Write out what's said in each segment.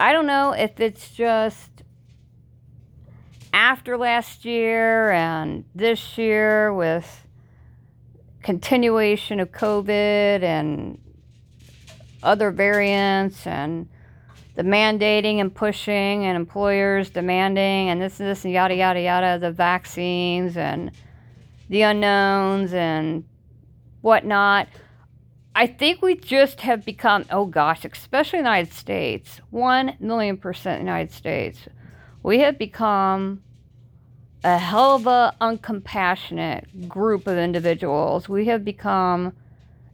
I don't know if it's just after last year and this year with continuation of COVID and other variants and the mandating and pushing and employers demanding and this and this and yada yada yada the vaccines and the unknowns and whatnot. I think we just have become, oh gosh, especially the United States, 1 million percent United States, we have become a hell of a uncompassionate group of individuals. We have become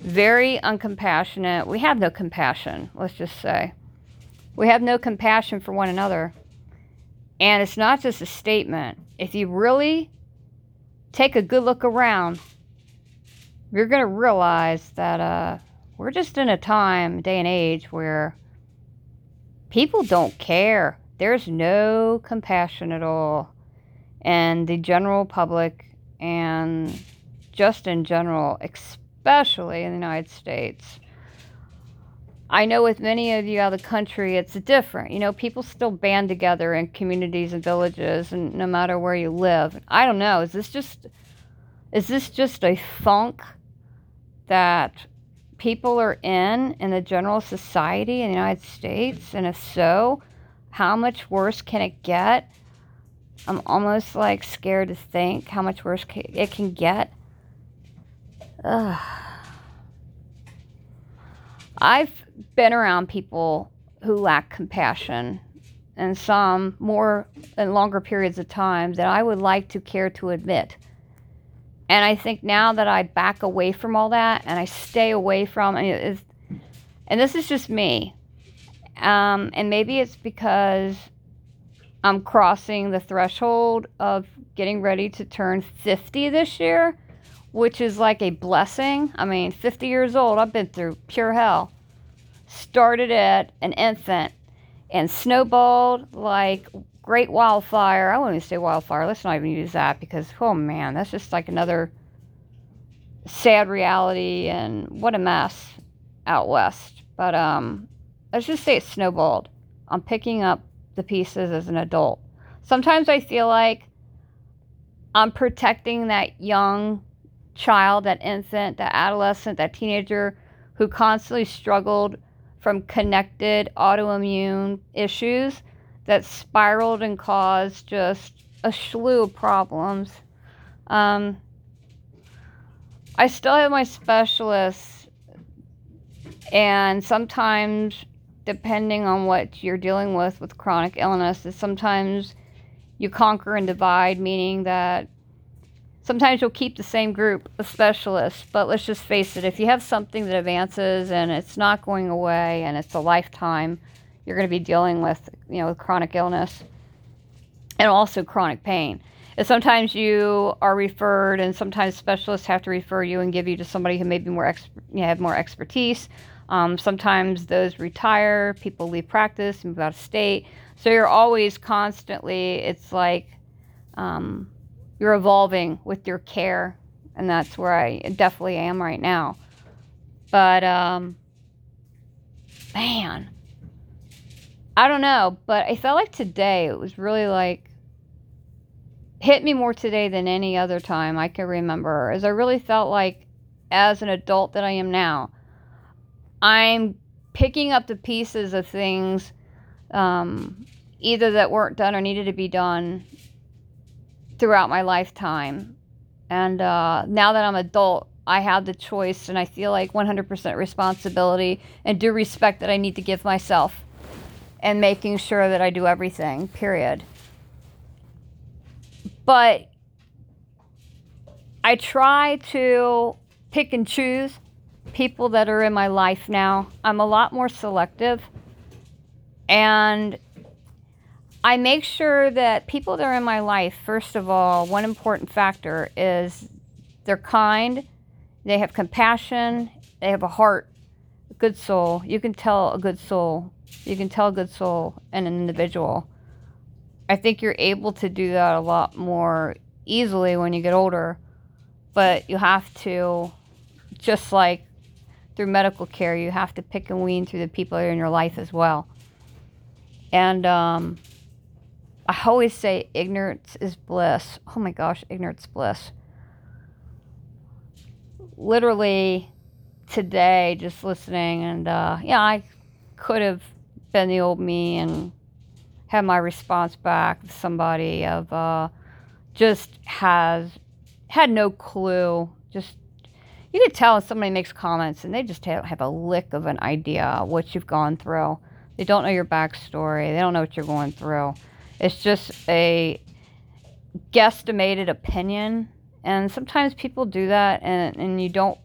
very uncompassionate. We have no compassion, let's just say. We have no compassion for one another. And it's not just a statement. If you really take a good look around, you're going to realize that uh, we're just in a time, day and age where people don't care. There's no compassion at all. And the general public, and just in general, especially in the United States, I know with many of you out of the country, it's different. You know, people still band together in communities and villages, and no matter where you live. I don't know. Is this just is this just a funk that people are in in the general society in the United States? And if so, how much worse can it get? I'm almost like scared to think how much worse it can get. Ugh. I've been around people who lack compassion and some more and longer periods of time than I would like to care to admit. And I think now that I back away from all that and I stay away from and, and this is just me. Um, and maybe it's because I'm crossing the threshold of getting ready to turn 50 this year, which is like a blessing. I mean, 50 years old, I've been through pure hell. Started at an infant and snowballed like great wildfire. I wouldn't say wildfire. Let's not even use that because, oh man, that's just like another sad reality and what a mess out west. But um, let's just say it snowballed. I'm picking up the pieces as an adult. Sometimes I feel like I'm protecting that young child, that infant, that adolescent, that teenager who constantly struggled from connected autoimmune issues that spiraled and caused just a slew of problems. Um, I still have my specialists, and sometimes, depending on what you're dealing with with chronic illness, is sometimes you conquer and divide, meaning that sometimes you'll keep the same group of specialists, but let's just face it, if you have something that advances and it's not going away and it's a lifetime, you're going to be dealing with, you know, with chronic illness and also chronic pain. And sometimes you are referred, and sometimes specialists have to refer you and give you to somebody who may be more ex- you know, have more expertise. Um, sometimes those retire, people leave practice, move out of state. So you're always constantly, it's like um, you're evolving with your care, and that's where I definitely am right now. But um, man, I don't know, but I felt like today it was really like hit me more today than any other time I can remember. As I really felt like as an adult that I am now, I'm picking up the pieces of things um, either that weren't done or needed to be done throughout my lifetime. And uh, now that I'm adult, I have the choice and I feel like 100% responsibility and due respect that I need to give myself and making sure that I do everything, period. But I try to pick and choose people that are in my life now. I'm a lot more selective. And I make sure that people that are in my life, first of all, one important factor is they're kind, they have compassion, they have a heart, a good soul. You can tell a good soul you can tell a good soul in an individual. I think you're able to do that a lot more easily when you get older, but you have to, just like through medical care, you have to pick and wean through the people in your life as well. And um, I always say ignorance is bliss. Oh my gosh, ignorance bliss. Literally today, just listening, and uh, yeah, I could have been the old me and had my response back. Somebody of uh, just has had no clue. Just you could tell if somebody makes comments and they just have, a lick of an idea what you've gone through. They don't know your backstory. They don't know what you're going through. It's just a guesstimated opinion. And sometimes people do that, and, and you don't,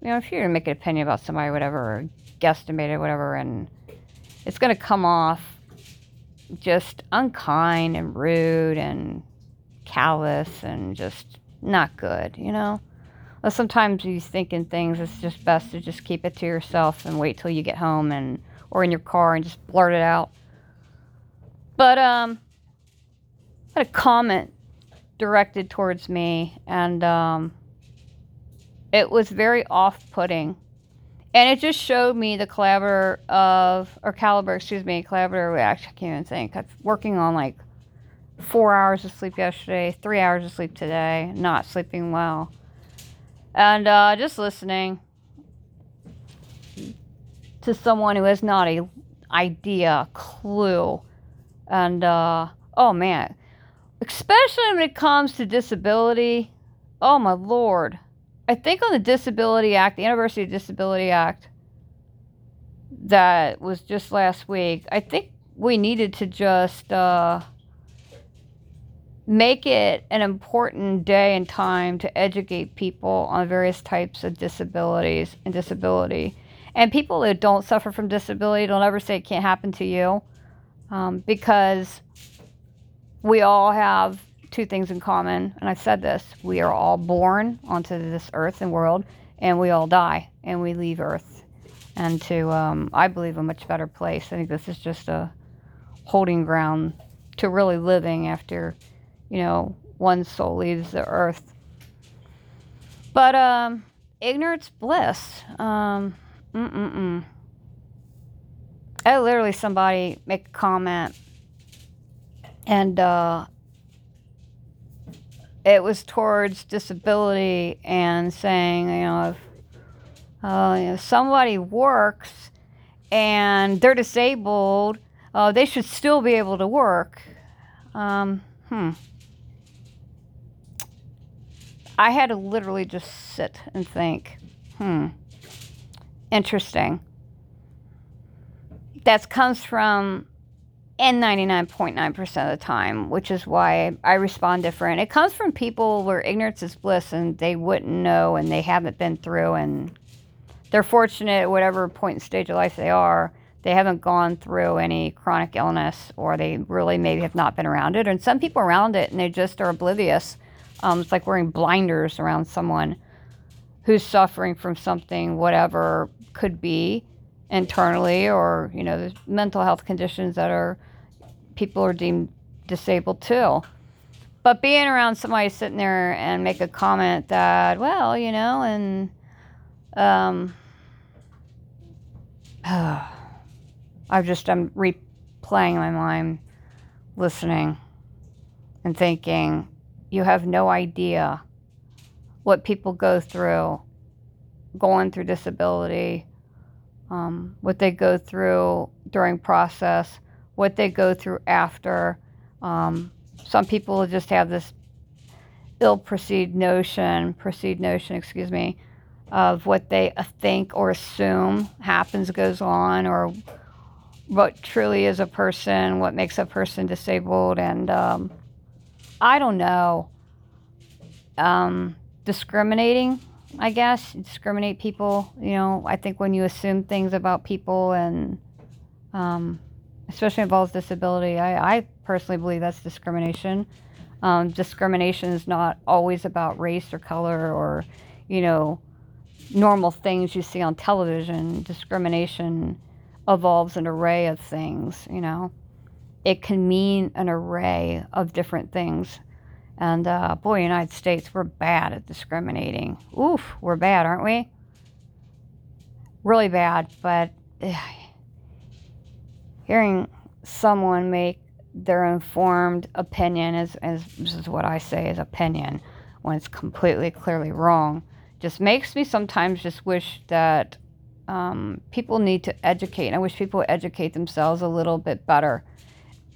you know, if you're to make an opinion about somebody, whatever, or guesstimate it, whatever, and it's going to come off just unkind and rude and callous and just not good, you know? Well, sometimes you're thinking things, it's just best to just keep it to yourself and wait till you get home and or in your car and just blurt it out. But um, I had a comment directed towards me, and um, it was very off-putting, and it just showed me the caliber of or caliber, excuse me, caliber. Actually, I can't even think. I'm working on like four hours of sleep yesterday, three hours of sleep today, not sleeping well. And uh, just listening to someone who has not a idea, clue, and uh, oh man, especially when it comes to disability. Oh my lord, I think on the Disability Act, the Anniversary of Disability Act, that was just last week. I think we needed to just uh, make it an important day and time to educate people on various types of disabilities and disability. And people that don't suffer from disability don't ever say it can't happen to you um, because we all have two things in common. And I said this we are all born onto this earth and world, and we all die, and we leave earth. And to, um, I believe, a much better place. I think this is just a holding ground to really living after you know, one soul leaves the earth. But um, ignorance bliss. Um, mm-mm-mm. I literally somebody make a comment, and uh, it was towards disability and saying, you know, if uh, you know, somebody works and they're disabled, uh, they should still be able to work. Um, hmm. I had to literally just sit and think, hmm, interesting. That comes from and 99.9% of the time, which is why I respond different. It comes from people where ignorance is bliss and they wouldn't know and they haven't been through and they're fortunate at whatever point and stage of life they are. They haven't gone through any chronic illness or they really maybe have not been around it. And some people around it and they just are oblivious um, it's like wearing blinders around someone who's suffering from something, whatever could be internally, or you know, mental health conditions that are people are deemed disabled too. But being around somebody sitting there and make a comment that, well, you know, and um, I've just I'm replaying my mind, listening, and thinking, you have no idea what people go through going through disability, um, what they go through during process, what they go through after. Um, some people just have this ill-perceived notion, perceived notion, excuse me, of what they think or assume happens, goes on, or what truly is a person, what makes a person disabled, and um, I don't know. Um, discriminating, I guess. Discriminate people. You know, I think when you assume things about people and um, especially involves disability, I, I personally believe that's discrimination. Um, discrimination is not always about race or color or, you know, normal things you see on television. Discrimination evolves an array of things, you know it can mean an array of different things. And uh, boy, United States, we're bad at discriminating. Oof, we're bad, aren't we? Really bad. But uh, hearing someone make their informed opinion, as, as this is what I say is opinion, when it's completely clearly wrong, just makes me sometimes just wish that um, people need to educate. And I wish people educate themselves a little bit better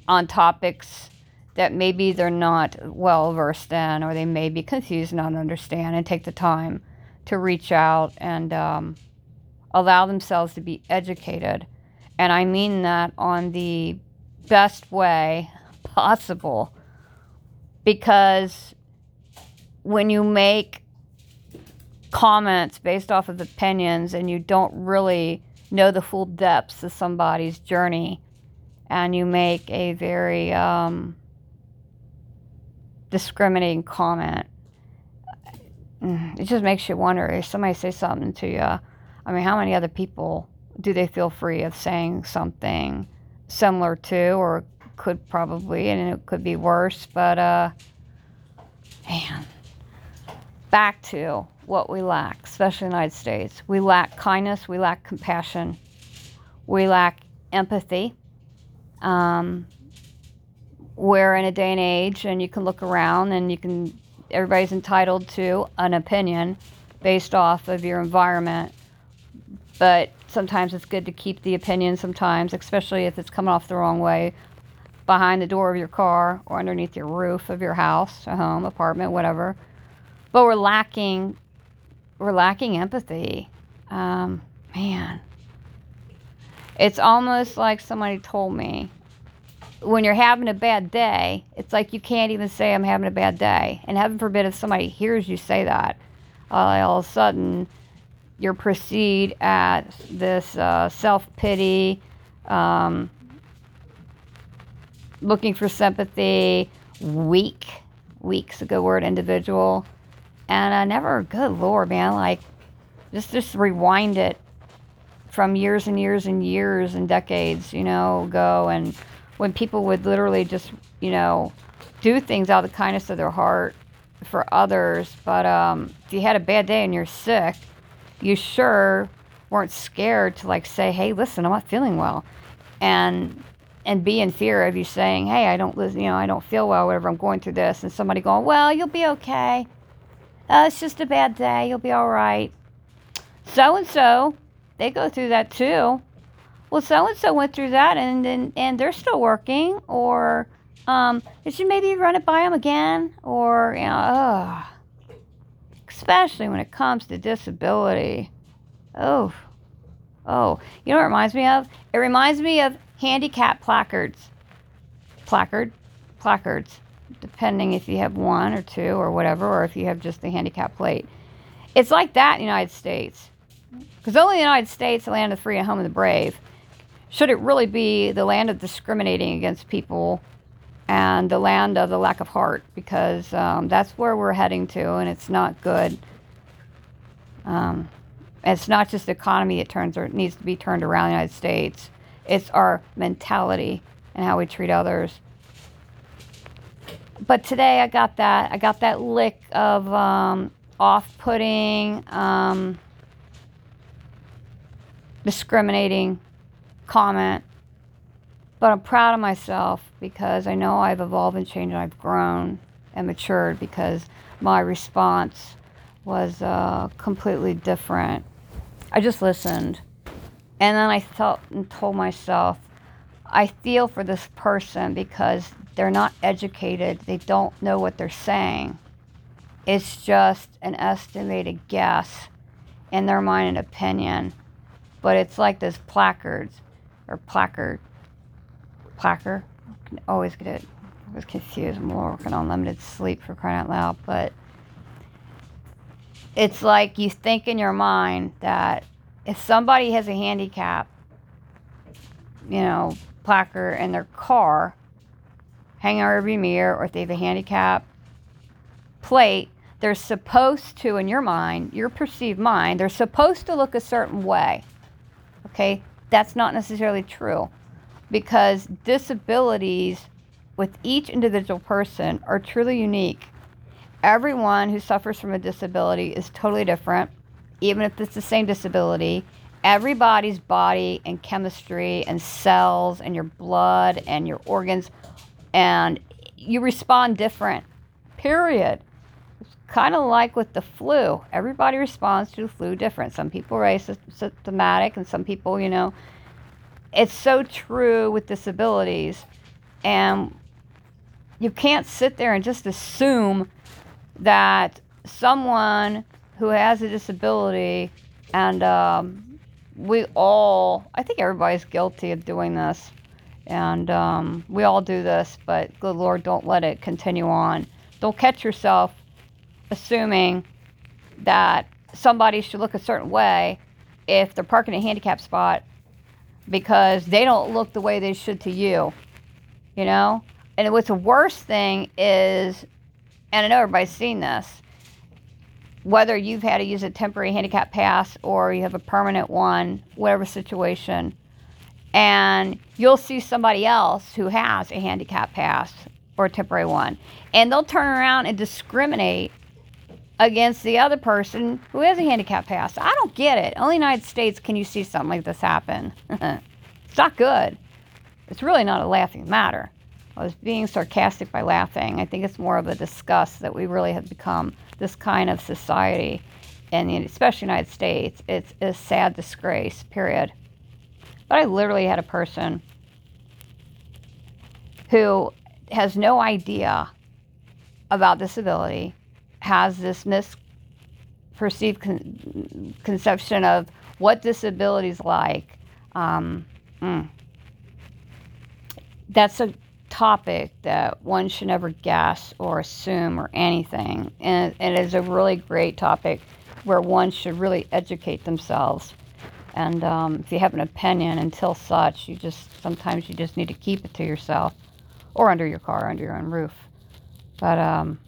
on topics that maybe they're not well versed in or they may be confused and not understand and take the time to reach out and um, allow themselves to be educated. And I mean that on the best way possible. Because when you make comments based off of opinions and you don't really know the full depths of somebody's journey and you make a very um, discriminating comment mm, it just makes you wonder if somebody says something to you i mean how many other people do they feel free of saying something similar to or could probably and it could be worse but uh man back to what we lack, especially in the United States. We lack kindness, we lack compassion, we lack empathy. Um, we're in a day and age, and you can look around and you can, everybody's entitled to an opinion based off of your environment. But sometimes it's good to keep the opinion, sometimes, especially if it's coming off the wrong way, behind the door of your car or underneath your roof of your house, a home, apartment, whatever but we're lacking we're lacking empathy. Um, man, it's almost like somebody told me when you're having a bad day, it's like you can't even say I'm having a bad day. And heaven forbid if somebody hears you say that, uh, all of a sudden you're perceived as this uh, self pity, um, looking for sympathy, weak. Weak's a good word, individual and I never, good lord, man, like just just rewind it from years and years and years and decades, you know, go and when people would literally just, you know, do things out of the kindness of their heart for others. But um, if you had a bad day and you're sick, you sure weren't scared to like say, "Hey, listen, I'm not feeling well," and and be in fear of you saying, "Hey, I don't, you know, I don't feel well, whatever. I'm going through this," and somebody going, "Well, you'll be okay." Uh, it's just a bad day. You'll be all right. So and so, they go through that too. Well, so and so went through that, and and, and they're still working. Or um, should maybe run it by them again. Or you know, ugh. Especially when it comes to disability. Oh, oh. You know what it reminds me of? It reminds me of handicap placards. Placard, placards depending if you have one or two or whatever, or if you have just the handicap plate. It's like that in the United States. Because only the United States, the land of the free and home of the brave, should it really be the land of discriminating against people and the land of the lack of heart, because um, that's where we're heading to, and it's not good. Um, it's not just the economy it turns or it needs to be turned around in the United States. It's our mentality and how we treat others but today I got that. I got that lick of um, off-putting, um, discriminating comment. But I'm proud of myself because I know I've evolved and changed and I've grown and matured because my response was uh, completely different. I just listened. And then I felt and told myself, I feel for this person because they're not educated. They don't know what they're saying. It's just an estimated guess in their mind and opinion. But it's like those placards or placard. Placard? I always get it. I was confused. I'm working on limited sleep for crying out loud. But it's like you think in your mind that if somebody has a handicap, you know, placard in their car, hang our rearview mirror, or if they have a handicap plate, they're supposed to, in your mind, your perceived mind, they're supposed to look a certain way. Okay? That's not necessarily true because disabilities with each individual person are truly unique. Everyone who suffers from a disability is totally different, even if it's the same disability, everybody's body and chemistry and cells and your blood and your organs and you respond different period. It's kind of like with the flu. Everybody responds to the flu different. Some people are asymptomatic and some people you know it's so true with disabilities and you can't sit there and just assume that someone who has a disability and um, we all, I think everybody's guilty of doing this. And um, we all do this, but good Lord, don't let it continue on. Don't catch yourself assuming that somebody should look a certain way if they're parking a handicap spot because they don't look the way they should to you. You know? And what's the worst thing is, and I know everybody's seen this, whether you've had to use a temporary handicap pass or you have a permanent one, whatever situation, and you'll see somebody else who has a handicap pass or a temporary one, and they'll turn around and discriminate against the other person who has a handicap pass. I don't get it. Only United States can you see something like this happen. it's not good. It's really not a laughing matter. I was being sarcastic by laughing. I think it's more of a disgust that we really have become this kind of society, and especially United States. It's a sad disgrace, period. But I literally had a person who has no idea about disability, has this misperceived con- conception of what disability is like. Um, mm. That's a topic that one should never guess or assume or anything. And, and it is a really great topic where one should really educate themselves. And um, if you have an opinion until such, you just sometimes you just need to keep it to yourself or under your car, under your own roof. But um,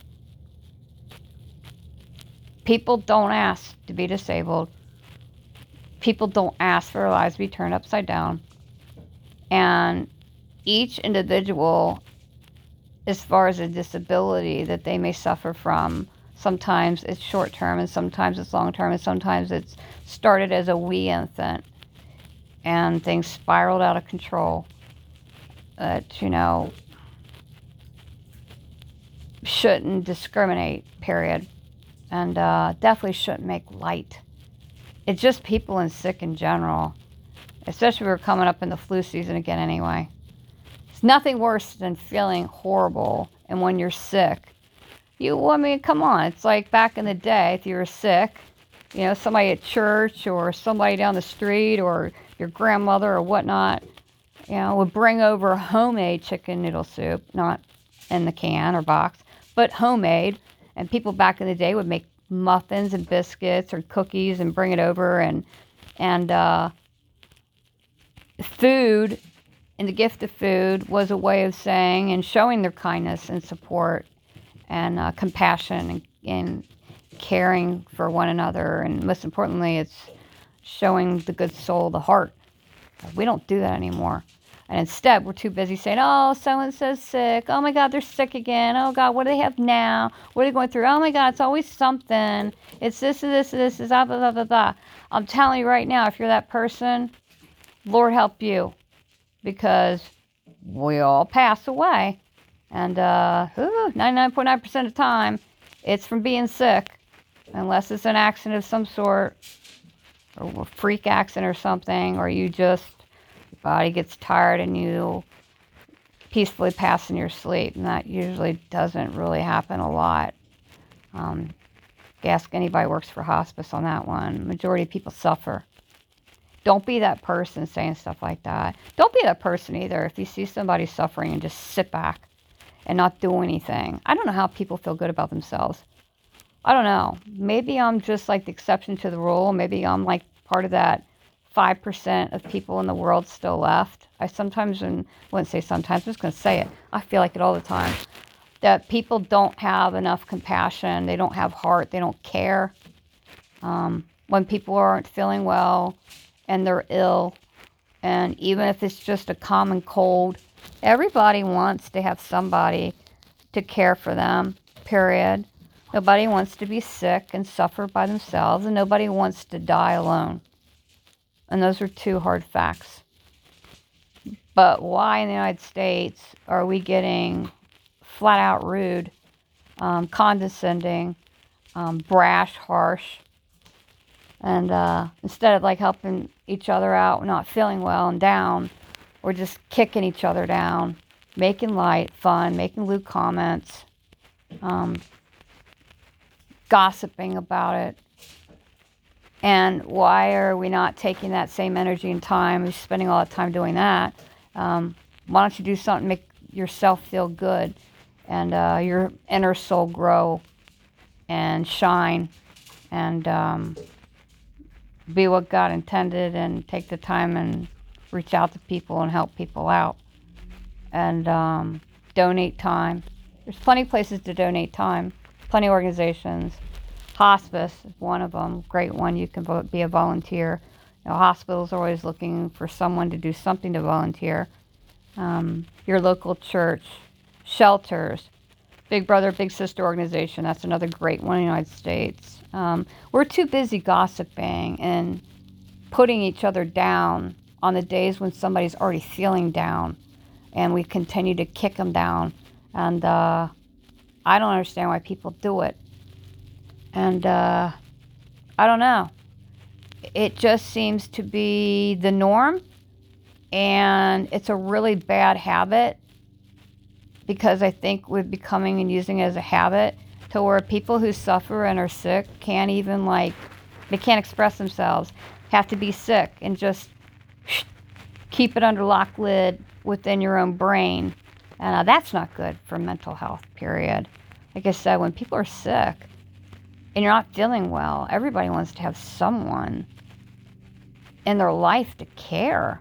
people don't ask to be disabled. People don't ask for their lives to be turned upside down. And each individual, as far as a disability that they may suffer from, sometimes it's short term and sometimes it's long term and sometimes it's started as a wee infant and things spiraled out of control that, you know, shouldn't discriminate, period. And uh, definitely shouldn't make light. It's just people and sick in general. Especially we're coming up in the flu season again anyway. It's nothing worse than feeling horrible and when you're sick. You, I mean, come on. It's like back in the day, if you were sick, you know, somebody at church or somebody down the street or your grandmother or whatnot, you know, would bring over homemade chicken noodle soup, not in the can or box, but homemade. And people back in the day would make muffins and biscuits or cookies and bring it over and and uh, food and the gift of food was a way of saying and showing their kindness and support and uh, compassion and, and caring for one another. And most importantly, it's showing the good soul, the heart. We don't do that anymore. And instead, we're too busy saying, oh, so and so's sick. Oh my God, they're sick again. Oh God, what do they have now? What are they going through? Oh my God, it's always something. It's this, this, this, this, blah, blah, blah, blah, blah. I'm telling you right now, if you're that person, Lord help you because we all pass away. And uh, 99.9% of the time, it's from being sick, unless it's an accident of some sort, or a freak accident or something, or you just, body gets tired and you peacefully pass in your sleep. And that usually doesn't really happen a lot. Um, ask anybody works for hospice on that one. Majority of people suffer. Don't be that person saying stuff like that. Don't be that person either if you see somebody suffering and just sit back and not do anything. I don't know how people feel good about themselves. I don't know. Maybe I'm just like the exception to the rule. Maybe I'm like part of that 5% of people in the world still left. I sometimes, and wouldn't say sometimes, I'm just going to say it. I feel like it all the time. That people don't have enough compassion. They don't have heart. They don't care. Um, when people aren't feeling well, and they're ill, and even if it's just a common cold, everybody wants to have somebody to care for them, period. Nobody wants to be sick and suffer by themselves, and nobody wants to die alone. And those are two hard facts. But why in the United States are we getting flat out rude, um, condescending, um, brash, harsh? And uh, instead of like helping each other out, not feeling well and down, we're just kicking each other down, making light, fun, making lewd comments, um, gossiping about it. And why are we not taking that same energy and time? Spending all that time doing that. Um, why don't you do something make yourself feel good and uh, your inner soul grow and shine and um, be what God intended and take the time and reach out to people and help people out and um, donate time. There's plenty of places to donate time, plenty of organizations. Hospice is one of them, great one. You can be a volunteer. You know, hospitals are always looking for someone to do something to volunteer. Um, your local church, shelters, Big Brother, Big Sister organization. That's another great one in the United States. Um, we're too busy gossiping and putting each other down on the days when somebody's already feeling down, and we continue to kick them down. And uh, I don't understand why people do it. And uh, I don't know. It just seems to be the norm, and it's a really bad habit because I think we're becoming and using it as a habit to where people who suffer and are sick can't even like they can't express themselves have to be sick and just keep it under lock lid within your own brain and uh, that's not good for mental health period like i said when people are sick and you're not feeling well everybody wants to have someone in their life to care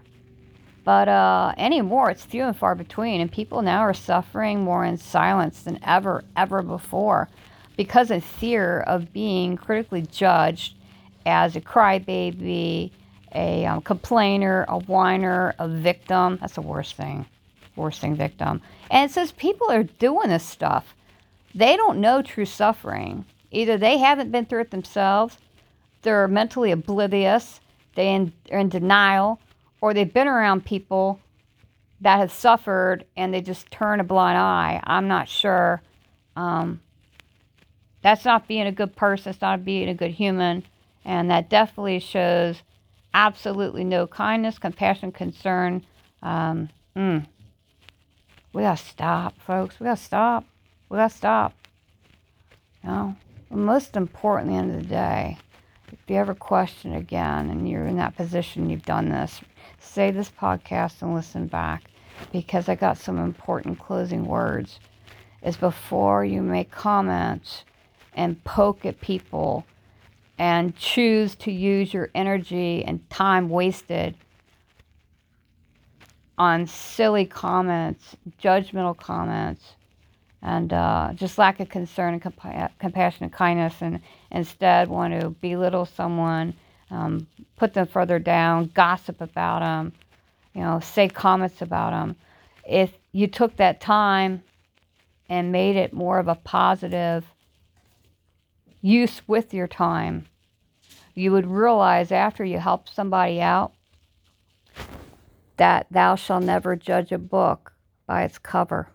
but uh, anymore, it's few and far between, and people now are suffering more in silence than ever, ever before because of fear of being critically judged as a crybaby, a um, complainer, a whiner, a victim. That's the worst thing. Worst thing, victim. And it says people are doing this stuff. They don't know true suffering. Either they haven't been through it themselves, they're mentally oblivious, they in, are in denial, or they've been around people that have suffered and they just turn a blind eye. I'm not sure. Um, that's not being a good person. It's not being a good human. And that definitely shows absolutely no kindness, compassion, concern. Um, mm. We gotta stop, folks. We gotta stop. We gotta stop. Know, most important, the end of the day, if you ever question again and you're in that position, you've done this, say this podcast and listen back because I got some important closing words. Is before you make comments and poke at people and choose to use your energy and time wasted on silly comments, judgmental comments, and uh, just lack of concern and compa- compassion and kindness, and instead want to belittle someone um, put them further down, gossip about them, you know, say comments about them. If you took that time and made it more of a positive use with your time, you would realize after you help somebody out that thou shalt never judge a book by its cover.